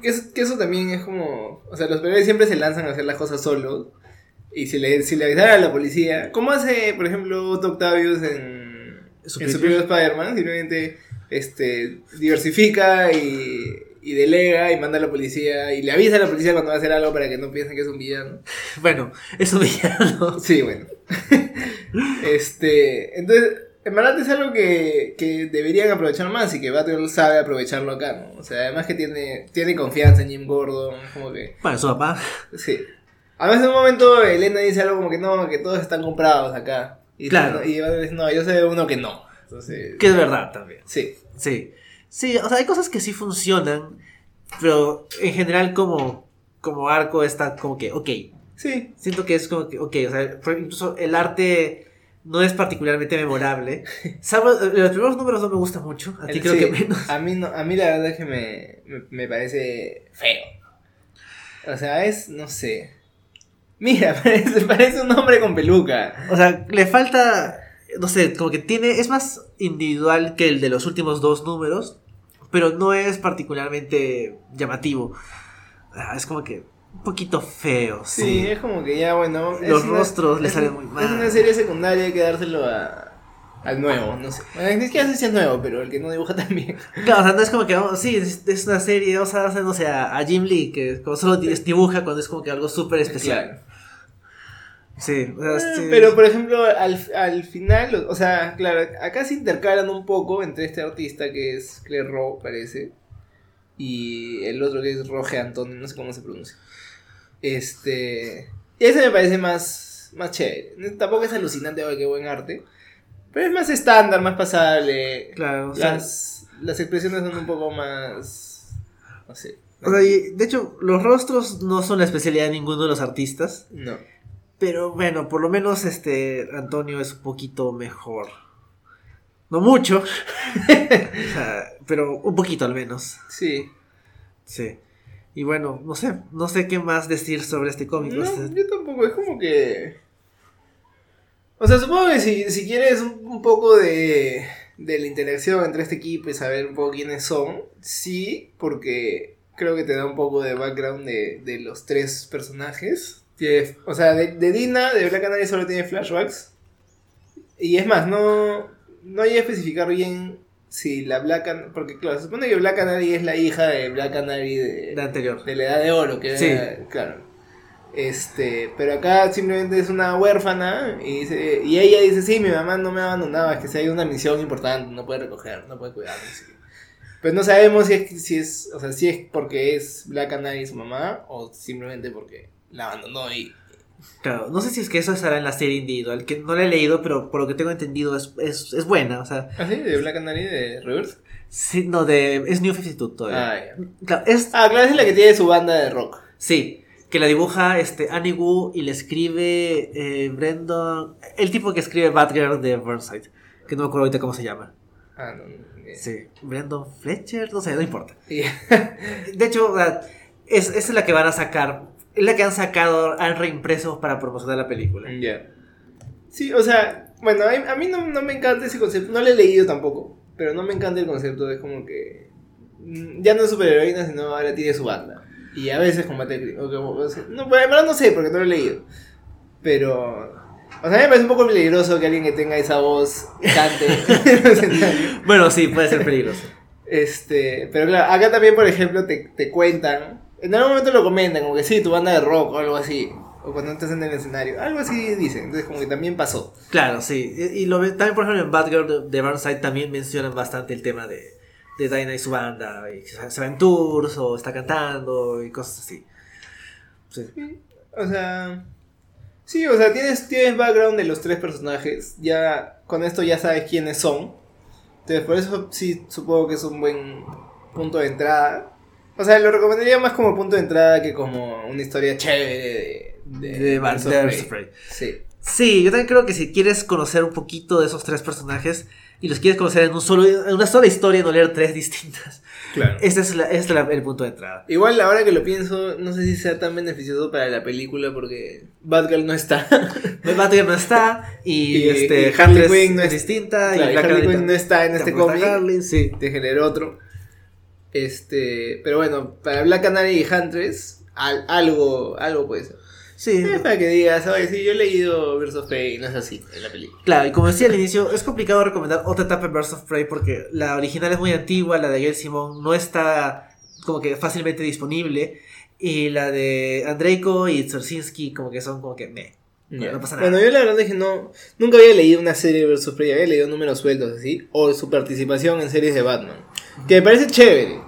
Que eso, que eso también es como... O sea, los bebés siempre se lanzan a hacer las cosas solos. Y si le, si le avisara a la policía... ¿Cómo hace, por ejemplo, Otto Octavius en, en Superior. Superior Spider-Man? Simplemente este, diversifica y, y delega y manda a la policía. Y le avisa a la policía cuando va a hacer algo para que no piensen que es un villano. [laughs] Bueno, es un villano. [laughs] Sí, bueno. [laughs] este, entonces, en verdad es algo que, que deberían aprovechar más y que Batgirl sabe aprovecharlo acá, ¿no? O sea, además que tiene, tiene confianza en Jim Gordon, como que, Bueno, su papá. sí. Además en un momento Elena dice algo como que no, que todos están comprados acá. Y Claro. Y Batgirl dice, no, yo sé uno que no. Entonces, Que es verdad también. sí. Sí. Sí, o sea, hay cosas que sí funcionan, pero en general como, como arco está como que, ok. Sí. Siento que es como que, ok, o sea, incluso el arte no es particularmente memorable. Salvo, eh, los primeros números no me gustan mucho, a ti creo que menos. A mí, no, a mí la verdad es que me, me, me parece feo. O sea, es, no sé. Mira, [laughs] parece, parece un hombre con peluca. O sea, le falta, no sé, como que tiene, es más individual que el de los últimos dos números, pero no es particularmente llamativo. Ah, Es como que un poquito feo, Sí, sí. es como que ya, bueno. es Los una- rostros le es salen muy Es mal. una serie secundaria, hay que dárselo a, al nuevo, no sé. Bueno, ni siquiera sé si es nuevo, pero el que no dibuja [laughs] también. Claro, o sea, no es como que, oh, sí, es, es una serie, vamos a hacer, no sé, a, a Jim Lee, que como solo dibuja cuando es como que algo súper especial. Claro. Sí, o sea, Eh, sí. Pero por ejemplo, al, al final, o sea, claro, acá se intercalan un poco entre este artista que es Claire Rowe, parece, y el otro que es Roge Antonio, no sé cómo se pronuncia. Este. Y ese me parece más, más chévere. Tampoco es alucinante, oh, qué buen arte. Pero es más estándar, más pasable. Claro, o sea, Las, las expresiones son un poco más. No sé. o sea, y, de hecho, los rostros no son la especialidad de ninguno de los artistas. No. Pero bueno, por lo menos este Antonio es un poquito mejor. No mucho. [laughs] O sea, pero un poquito al menos. Sí. Sí. Y bueno, no sé, no sé qué más decir sobre este cómic. No, o sea, yo tampoco, es como que... O sea, supongo que si, si quieres un, un poco de, de la interacción entre este equipo y saber un poco quiénes son, sí, porque creo que te da un poco de background de, de los tres personajes. O sea, de, de Dina, de Black Canary solo tiene flashbacks. Y es más, no, no hay a especificar bien si la Black Canary... Porque claro, se supone que Black Canary es la hija de Black Canary de, de anterior. de la edad de oro, que Sí. era, claro. Este, pero acá simplemente es una huérfana y, dice, y ella dice, sí, mi mamá no me ha abandonado, es que si hay una misión importante, no puede recoger, no puede cuidar. sí". Pero no sabemos si es, si es, o sea, si es porque es Black Canary su mamá o simplemente porque la abandonó y... Claro, no sé si es que eso estará en la serie individual, que no la he leído, pero por lo que tengo entendido es, es, es buena. O sea, ¿Ah, sí? ¿De Black Canary de Reverse? sí, no, de, es New 52 todavía. Ah, ya. Claro, es, Ah, claro, esa es la que tiene su banda de rock. sí, que la dibuja este, Annie Wu y le escribe eh, Brendan. El tipo que escribe Batgirl de Burnside. Que no me acuerdo ahorita cómo se llama. Ah, no. no, no. Sí, Brendan Fletcher, no sé, no importa. [laughs] De hecho, es, esa es la que van a sacar. Es la que han sacado, han reimpreso para promocionar la película. Ya. Sí, o sea, bueno, a mí, no, no me encanta ese concepto. No lo he leído tampoco. Pero no me encanta el concepto. Es como que. mm, Ya no es superheroína, sino ahora tiene su banda. Y a veces combate o que- o sea, No, verdad no sé, porque no lo he leído. Pero. O sea, a mí me parece un poco peligroso que alguien que tenga esa voz cante. [laughs] Bueno, sí, puede ser peligroso. Este, pero claro, acá también, por ejemplo, te, te cuentan, en algún momento lo comentan, como que sí, tu banda de rock o algo así, o cuando estás en el escenario, algo así dicen, entonces como que también pasó. Claro, sí. Y, lo también, por ejemplo, en Batgirl de, de Burnside también mencionan bastante el tema de, de Dinah y su banda. Y se se va en tours o está cantando y cosas así. Sí. O sea, sí, o sea, tienes, tienes background de los tres personajes, ya con esto ya sabes quiénes son, entonces por eso sí supongo que es un buen punto de entrada. O sea, lo recomendaría más como punto de entrada que como una historia chévere de, de, De, Birds of de Prey. Birds of Prey. Sí. Sí, yo también creo que si quieres conocer un poquito de esos tres personajes y los quieres conocer en, un solo, en una sola historia no leer tres distintas, Claro. este es, la- este es la- el punto de entrada. Igual ahora que lo pienso, no sé si sea tan beneficioso para la película porque Batgirl no está. [laughs] Batgirl no está y, [laughs] Y- este, y Harley Quinn no es distinta Claro, y y Harley Quinn no está en este cómic. Harley, sí. Te generé otro. Este, pero bueno, para Black Canary y Huntress, al- algo, algo puede ser. Sí, Es para que digas, oye, sí, yo he leído Birds of Prey y no es así en la película. Claro, y como decía al inicio, es complicado recomendar otra etapa de Birds of Prey porque la original es muy antigua, la de Gail Simon no está como que fácilmente disponible y la de Andreiko y Czersinski como que son como que meh, no, no pasa nada. Bueno, yo la verdad es que no, nunca había leído una serie de of Prey, había leído números sueltos así, o su participación en series de Batman, que me parece chévere,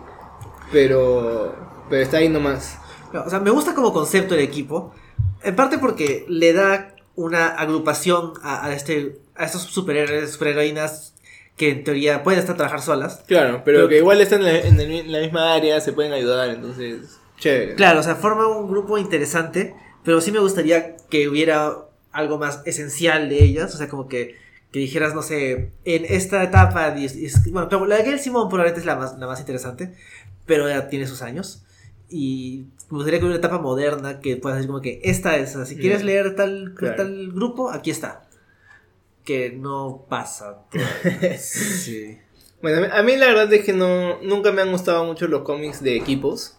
pero, pero está ahí nomás. No, O sea, me gusta como concepto el equipo, en parte porque le da una agrupación a, a este a estos superhéroes, superheroínas que en teoría pueden estar trabajar solas. Claro, pero Pero- que igual están en la, en el- en la misma área, se pueden ayudar, entonces, chévere. Claro, o sea, forma un grupo interesante, pero sí me gustaría que hubiera algo más esencial de ellas, o sea, como que, que dijeras, no sé, en esta etapa, bueno, la de Gail Simon probablemente es la más, la más interesante, pero ya tiene sus años, y me gustaría que hubiera una etapa moderna que puedas decir como que esta es, si quieres leer tal, Claro. tal grupo, aquí está. Que no pasa. [laughs] sí. Bueno, a mí- la verdad es que no, nunca me han gustado mucho los cómics de equipos.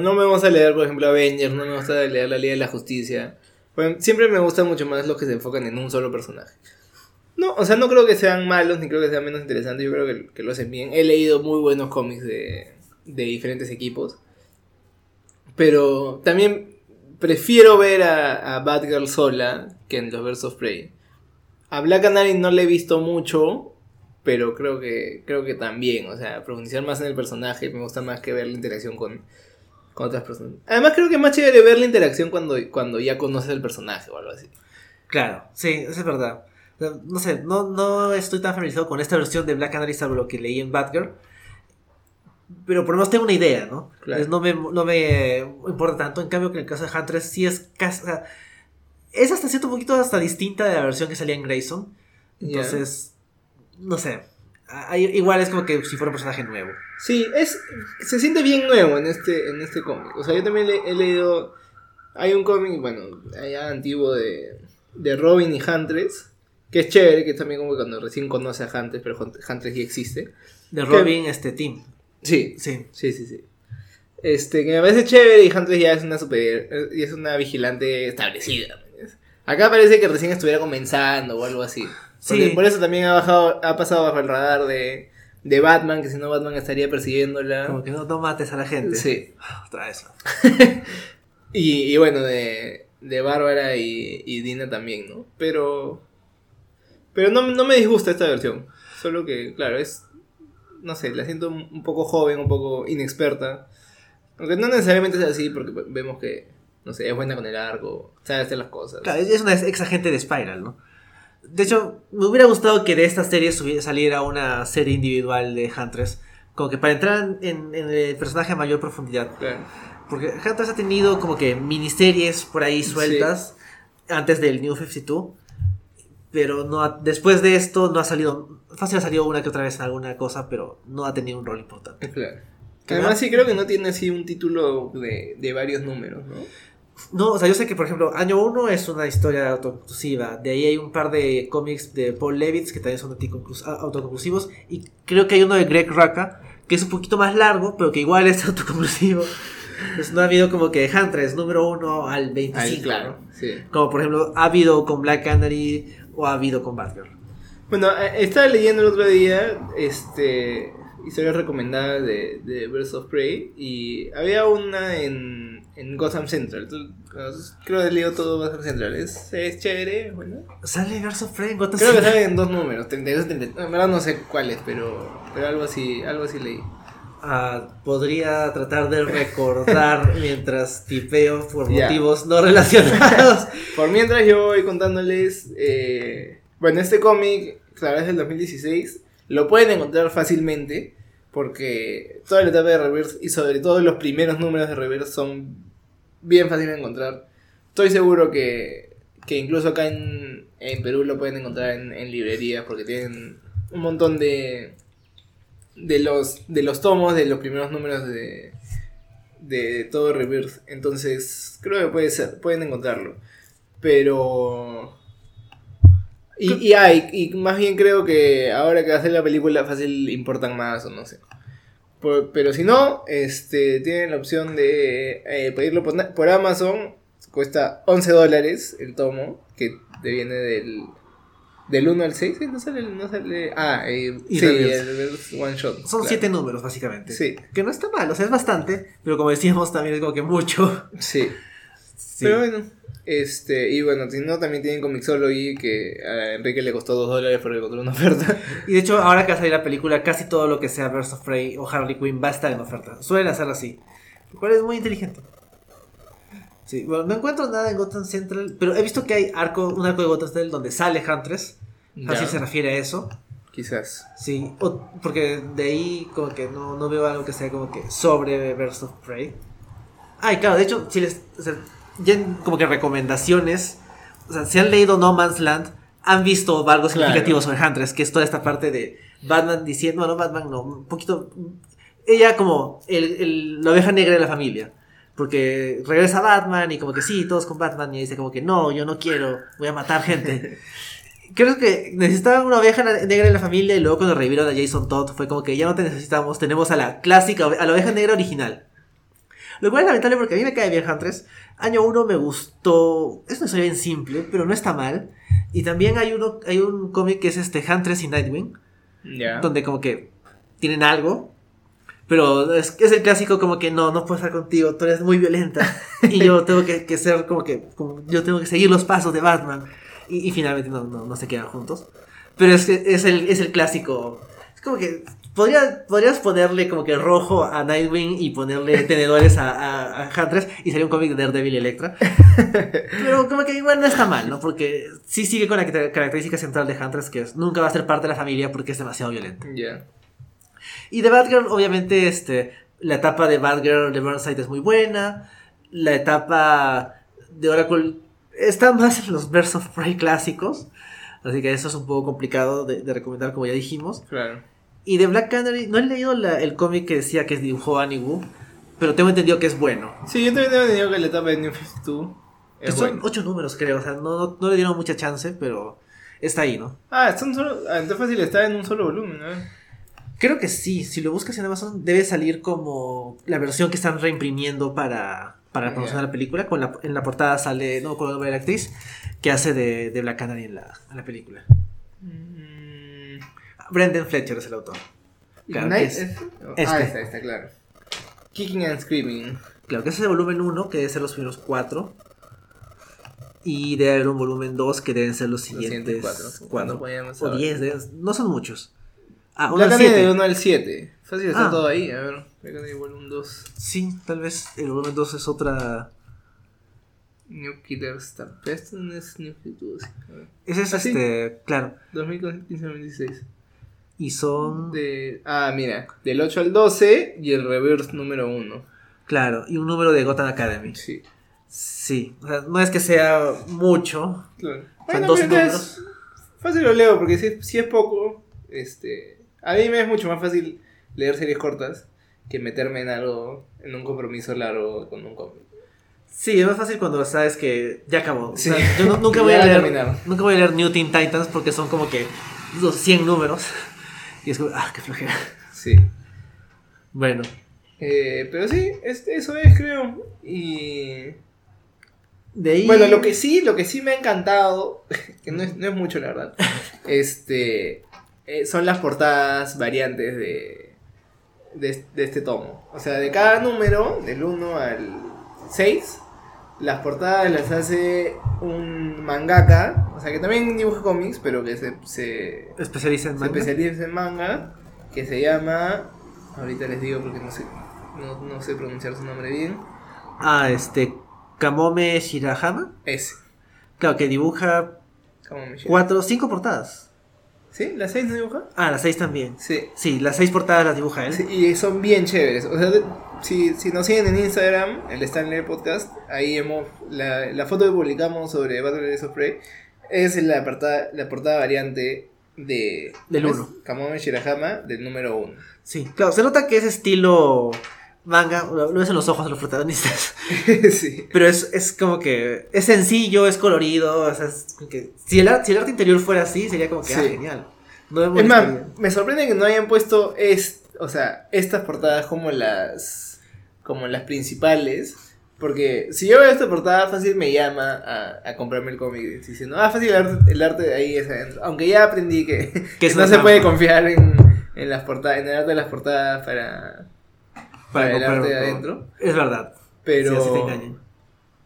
No me gusta leer, por ejemplo, Avengers, no me gusta leer la Liga de la Justicia. Bueno, siempre me gustan mucho más los que se enfocan en un solo personaje. No, o sea, no creo que sean malos, ni creo que sean menos interesantes, yo creo que, que lo hacen bien. He leído muy buenos cómics de, de diferentes equipos. Pero también prefiero ver a, a Batgirl sola que en los Birds of Prey. A Black Canary no le he visto mucho, pero creo que creo que también, o sea, profundizar más en el personaje me gusta más que ver la interacción con, con otras personas. Además creo que es más chévere ver la interacción cuando, cuando ya conoces el personaje o algo así. Claro, sí, eso es verdad. No sé, no, no estoy tan familiarizado con esta versión de Black Canary salvo lo que leí en Batgirl. Pero por lo menos tengo una idea, ¿no? Claro. Entonces, no, me, no me importa tanto. En cambio, que en el caso de Huntress sí es casi. o sea, es hasta cierto poquito hasta distinta de la versión que salía en Grayson. Entonces, no sé. Igual es como que si fuera un personaje nuevo. Sí, es se siente bien nuevo en este en este cómic. O sea, yo también le- he leído hay un cómic, bueno, allá antiguo de de Robin y Huntress, que es chévere, que es también como cuando recién conoce a Huntress, pero Huntress ya existe. De Robin, este Team. Sí, Sí. Sí, sí, sí. Este, que me parece chévere y Huntress ya es una super. y es una vigilante establecida. ¿me entiendes? Acá parece que recién estuviera comenzando o algo así. Sí. Por eso también ha bajado, ha pasado bajo el radar de, de Batman, que si no Batman estaría persiguiéndola. Como que no, no mates a la gente. Sí. Otra vez. [laughs] Y, y bueno, de, de Bárbara y, y Dina también, ¿no? Pero. Pero no, no me disgusta esta versión. Solo que, claro, es. No sé, la siento un poco joven, un poco inexperta. Aunque no necesariamente es así, porque vemos que, no sé, es buena con el arco, sabe hacer las cosas. Claro, es una ex agente de Spiral, ¿no? De hecho, me hubiera gustado que de esta serie saliera una serie individual de Huntress Como que para entrar en, en el personaje a mayor profundidad. Claro. Porque Huntress ha tenido como que miniseries por ahí sueltas antes del New 52. Pero no ha- después de esto no ha salido. Fácil ha salido una que otra vez en alguna cosa, pero no ha tenido un rol importante. Claro. Además, sí creo que no tiene así un título de, de varios números, ¿no? No, o sea, yo sé que, por ejemplo, Año 1 es una historia autoconclusiva. De ahí hay un par de cómics de Paul Levitz que también son autoconclusivos. Y creo que hay uno de Greg Rucka que es un poquito más largo, pero que igual es [laughs] autoconclusivo. Pues no ha habido como que Huntress número 1 al 25. Ahí, claro. ¿no? Sí. Como por ejemplo, ha habido con Black Canary o ha habido con Batgirl. Bueno, eh, estaba leyendo el otro día este, historias recomendadas de, de Birds of Prey y había una en, en Gotham Central. Tú- creo que he leído todo Gotham Central. Es, es chévere, bueno. Sale Verso of Prey en Gotham Creo que City? sale en dos números, 32, 33. En verdad no sé cuáles, pero, pero algo así, algo así leí. Ah, podría tratar de recordar [laughs] mientras tipeo por motivos no relacionados. [laughs] Por mientras yo voy contándoles, eh, bueno, este cómic, claro, es del 2016, lo pueden encontrar fácilmente, porque toda la etapa de Reverse y sobre todo los primeros números de Reverse son bien fáciles de encontrar. Estoy seguro que, que incluso acá en, en Perú lo pueden encontrar en, en librerías, porque tienen un montón de, de, los, de los tomos de los primeros números de, de todo Reverse. Entonces, creo que puede ser, pueden encontrarlo. Pero. Y, y hay, y más bien creo que ahora que hacer la película fácil importan más o no sé. Por- pero si no, este, tienen la opción de eh, pedirlo por, por Amazon. Cuesta 11 dólares el tomo, que te viene del, del 1 al 6. ¿sí? No sale, no sale. Ah, eh, Y sí, el One Shot. Son claro. siete números, básicamente. Sí. Que no está mal, o sea, es bastante, pero como decíamos, también es como que mucho. Sí. Sí. Pero bueno, este, y bueno, si no, también tienen Comixology que a Enrique le costó 2 dólares porque encontró una oferta. Y de hecho, ahora que va a salir la película, casi todo lo que sea Birds of Prey o Harley Quinn va a estar en oferta. Suelen hacerlo así. Lo cual es muy inteligente. Sí, bueno, no encuentro nada en Gotham Central, pero he visto que hay arco, un arco de Gotham Central donde sale Huntress. Ya. se refiere a eso. Quizás. Sí, o- porque de ahí como que no, no veo algo que sea como que sobre Birds of Prey. Ay, claro, de hecho, si les. o sea, ya como que recomendaciones. O sea, si han leído No Man's Land, han visto algo Claro. significativo sobre Huntress, que es toda esta parte de Batman diciendo, no, Batman no, un poquito. Ella como el, el- la oveja negra de la familia. Porque regresa Batman y como que sí, todos con Batman y dice como que no, yo no quiero, voy a matar gente. [laughs] Creo que necesitaban una oveja negra en la familia y luego cuando revivieron a Jason Todd fue como que ya no te necesitamos, tenemos a la clásica, a la oveja negra original. Lo cual es lamentable porque a mí me cae bien Huntress. Año 1 me gustó, es una historia bien simple, pero no está mal. Y también hay uno, hay un cómic que es este Huntress y Nightwing, Ya. donde como que tienen algo. Pero es, es el clásico como que no, no puedo estar contigo, tú eres muy violenta. [laughs] Y yo tengo que, que ser como que, como- yo tengo que seguir los pasos de Batman. Y, y finalmente no, no, no se quedan juntos. Pero es, que es, el, es el clásico. Es como que podría, podrías ponerle como que rojo a Nightwing y ponerle [laughs] tenedores a, a, a Huntress y sería un cómic de Daredevil y Electra. [laughs] Pero como que igual no está mal, ¿no? Porque sí sigue con la car- característica central de Huntress que es nunca va a ser parte de la familia porque es demasiado violenta. Ya. Y de Batgirl, obviamente, este, la etapa de Batgirl de Burnside es muy buena. La etapa de Oracle está más en los Birds of Prey clásicos. Así que eso es un poco complicado de, de recomendar, como ya dijimos. Claro. Y de Black Canary, no he leído la- el cómic que decía que dibujó Annie Wu, pero tengo entendido que es bueno. Sí, yo también tengo entendido que la etapa de New 52 Que es son ocho números, creo. O sea, no, no, no le dieron mucha chance, pero está ahí, ¿no? Ah, son solo. Ah, entonces fácil está en un solo volumen, ¿no? Creo que sí, si lo buscas en Amazon debe salir como la versión que están reimprimiendo para, para Ya. promocionar la película. Con la, en la portada sale, no recuerdo el nombre de la actriz, que hace de, de Black Canary en la, en la película. Mm, Brendan Fletcher es el autor. Claro, Ignite es- es- este. Ah, está, está, claro. Kicking and Screaming. Claro que ese es el volumen 1, que debe ser los primeros 4. Y debe haber un volumen 2 que deben ser los siguientes siguientes cuatro. 4. ¿Cuándo podíamos O saber? 10, no son muchos. Ah, uno Canary de 7. 1 al 7. Fácil está Ah. todo ahí. A ver, Black Canary volumen 2. Sí, tal vez el volumen 2 es otra. New Killer Star Pest es New 52. sí. A ver. Ese es ¿Ah, sí? este. Claro. 2015-2016. Y son. De, ah, mira, del 8 al 12 y el reverse número 1. Claro, y un número de Gotham Academy. Sí. Sí, o sea, no es que sea mucho. Claro. Son Bueno, dos números. Fácil lo leo, porque si, si es poco, este. A mí me es mucho más fácil leer series cortas que meterme en algo, en un compromiso largo con un cómic. Sí, es más fácil cuando sabes que ya acabó. O Sí. sea, yo nu- nunca [laughs] voy a leer. Nunca voy a leer New Teen Titans porque son como que los 100 números. Y es como, ah, qué flojera. Sí. Bueno, Eh, pero sí, eso es, creo. Y. de ahí. Bueno, lo que sí, lo que sí me ha encantado, [laughs] que no es, no es mucho la verdad, [laughs] este, eh, son las portadas variantes de, de, de este tomo. O sea, de cada número, del 1 al 6, las portadas las hace un mangaka, o sea, que también dibuja cómics, pero que se, se, Especializa en se manga. especializa en manga, que se llama, ahorita les digo porque no sé, no, no sé pronunciar su nombre bien, Ah, este. Kamome Shirahama. ese. Claro, que dibuja cuatro, cinco portadas. ¿Sí? ¿La 6 no dibuja? Ah, las seis también. Sí. Sí, las seis portadas las dibuja él. Sí, Y son bien chéveres. O sea, de- si, si nos siguen en Instagram, el Stanley Podcast, ahí hemos. La, la foto que publicamos sobre Battle of Prey es la portada, la portada variante de. Del ¿ves? uno. Kamome Shirahama, del número 1. Sí, claro, se nota que es estilo manga, lo ves en los ojos de los protagonistas. [laughs] sí. Pero es, es como que es sencillo, es colorido, o sea, es como que si el, si el arte interior fuera así, sería como que, ah, genial. No Es más, me sorprende que no hayan puesto es, o sea, estas portadas como las como las principales. Porque si yo veo esta portada, fácil me llama a, a comprarme el cómic diciendo, ah, fácil el arte, el arte de ahí es adentro. Aunque ya aprendí que, Que no se puede confiar en, en las portadas, en el arte de las portadas para, para el arte de adentro. Es verdad. Pero, Sí, te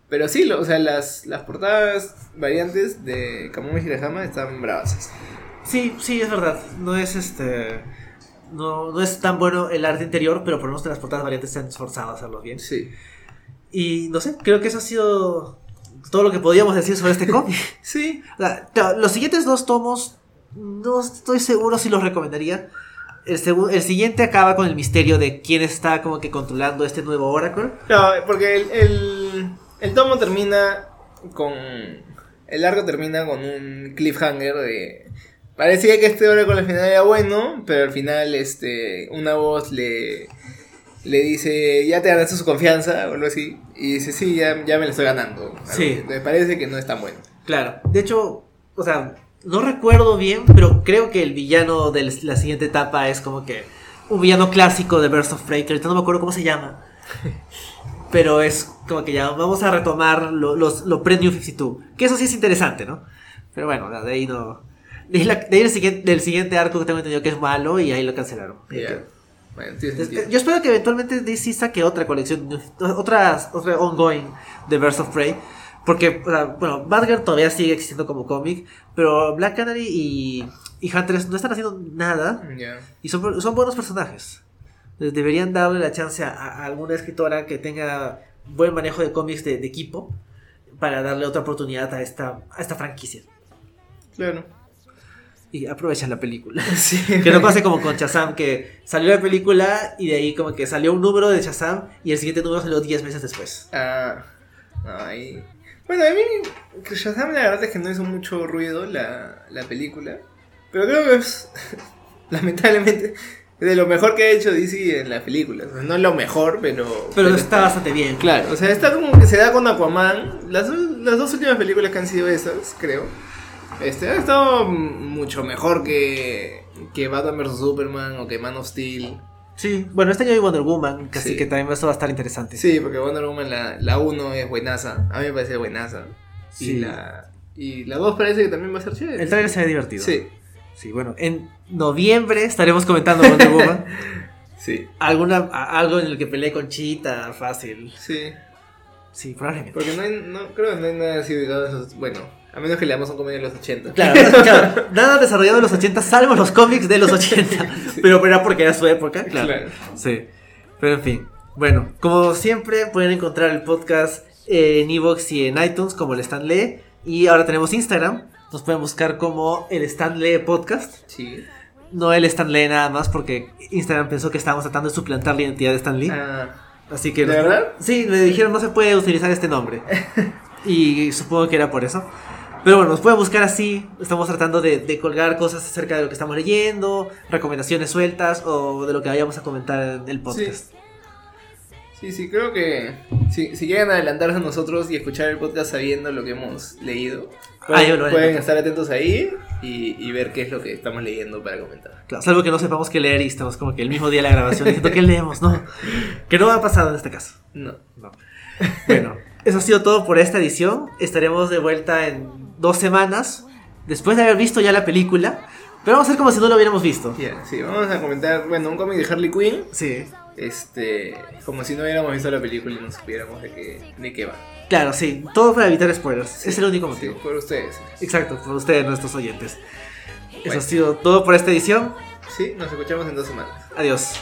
pero sí, lo- o sea, las, las portadas variantes de Kamome Hirahama están bravas. Sí, sí, es verdad. No es este. No, no es tan bueno el arte interior, pero por lo menos las portadas variantes se han esforzado a hacerlo bien. Sí. Y no sé, creo que eso ha sido todo lo que podíamos decir sobre este cómic. [laughs] Sí, claro, los siguientes dos tomos, no estoy seguro si los recomendaría. El, el siguiente acaba con el misterio de quién está como que controlando este nuevo Oracle. No, porque el, el, el tomo termina con. El arco termina con un cliffhanger de. Parecía que este Oracle al final era bueno, pero al final este una voz le, le dice, ya te ganaste su confianza o algo así. Y dice, sí, ya, ya me la estoy ganando. Sí. Me parece que no es tan bueno. Claro. De hecho, o sea, no recuerdo bien, pero creo que el villano de la siguiente etapa es como que un villano clásico de Burst of Prey, que ahorita no me acuerdo cómo se llama. [laughs] Pero es como que ya vamos a retomar lo, los, lo pre-New 52. Que eso sí es interesante, ¿no? Pero bueno, de ahí no. De ahí, la- de ahí el siguiente, del siguiente arco que tengo entendido que es malo y ahí lo cancelaron. Bueno. Yo espero que eventualmente DC saque otra colección, otras, otra ongoing de Birds of Prey. Porque, o sea, bueno, Batgirl todavía sigue existiendo como cómic, pero Black Canary y, y Huntress no están haciendo nada y son, son buenos personajes. Entonces, Deberían darle la chance a, a alguna escritora que tenga buen manejo de cómics de, de equipo para darle otra oportunidad a esta, a esta franquicia. Claro. Y aprovechan la película. [laughs] Sí. Que no pase como con Shazam, que salió la película y de ahí como que salió un número de Shazam y el siguiente número salió 10 meses después. Ah, ahí. Bueno, a mí que Shazam la verdad es que no hizo mucho ruido la, la película. Pero creo que es, [laughs] lamentablemente, de lo mejor que ha hecho DC en las películas. O sea, no es lo mejor, pero... Pero está bastante bien. Claro, o sea, está como que se da con Aquaman. Las, las dos últimas películas que han sido esas, creo. Este, ha estado mucho mejor que, que Batman vs. Superman o que Man of Steel. Sí, bueno, este año hay Wonder Woman, así Sí. que también eso va a estar interesante. Sí, porque Wonder Woman la, la 1 es buenaza. A mí me parece buenaza. Sí. Y la y la 2 parece que también va a ser chévere. El trailer se ve divertido. Sí, Sí, bueno, en noviembre estaremos comentando Wonder [laughs] Woman. sí, Alguna, a- algo en el que peleé con Cheetah, fácil. sí. Sí, probablemente. Porque no hay, no, creo que no hay nada así. Bueno, a menos que leamos un comedia de los 80. Claro, claro, [laughs] nada desarrollado en los 80, salvo los cómics de los 80. Pero era porque era su época, claro. Claro. Sí, pero en fin. Bueno, como siempre, pueden encontrar el podcast en Evox y en iTunes como el Stanley. Y ahora tenemos Instagram. Nos pueden buscar como el Stanley Podcast. Sí. no el Stan Lee nada más, porque Instagram pensó que estábamos tratando de suplantar la identidad de Stan Lee. Ah, Así que ¿De nos- verdad? Sí, me dijeron no se puede utilizar este nombre. [laughs] y supongo que era por eso. Pero bueno, nos pueden buscar así. Estamos tratando de, de colgar cosas acerca de lo que estamos leyendo, recomendaciones sueltas o de lo que vayamos a comentar en el podcast. sí, sí, creo que si, si quieren adelantarse a nosotros y escuchar el podcast sabiendo lo que hemos leído, Ah, lo pueden estar atentos ahí y, y ver qué es lo que estamos leyendo para comentar. Claro, salvo que no sepamos qué leer y estamos como que el mismo día de la grabación diciendo qué leemos, no. [laughs] Que no ha pasado en este caso. No. No. Bueno, eso ha sido todo por esta edición. Estaremos de vuelta en dos semanas, después de haber visto ya la película. Pero vamos a hacer como si no lo hubiéramos visto. Ya, sí, vamos a comentar, bueno, un cómic de Harley Quinn, Sí. este, como si no hubiéramos visto la película y no supiéramos de qué, de qué va. Claro, sí. Todo para evitar spoilers. es el único Sí, motivo. por ustedes. Exacto, por ustedes, nuestros oyentes. Eso ha sido todo por esta edición. Sí, nos escuchamos en dos semanas. Adiós.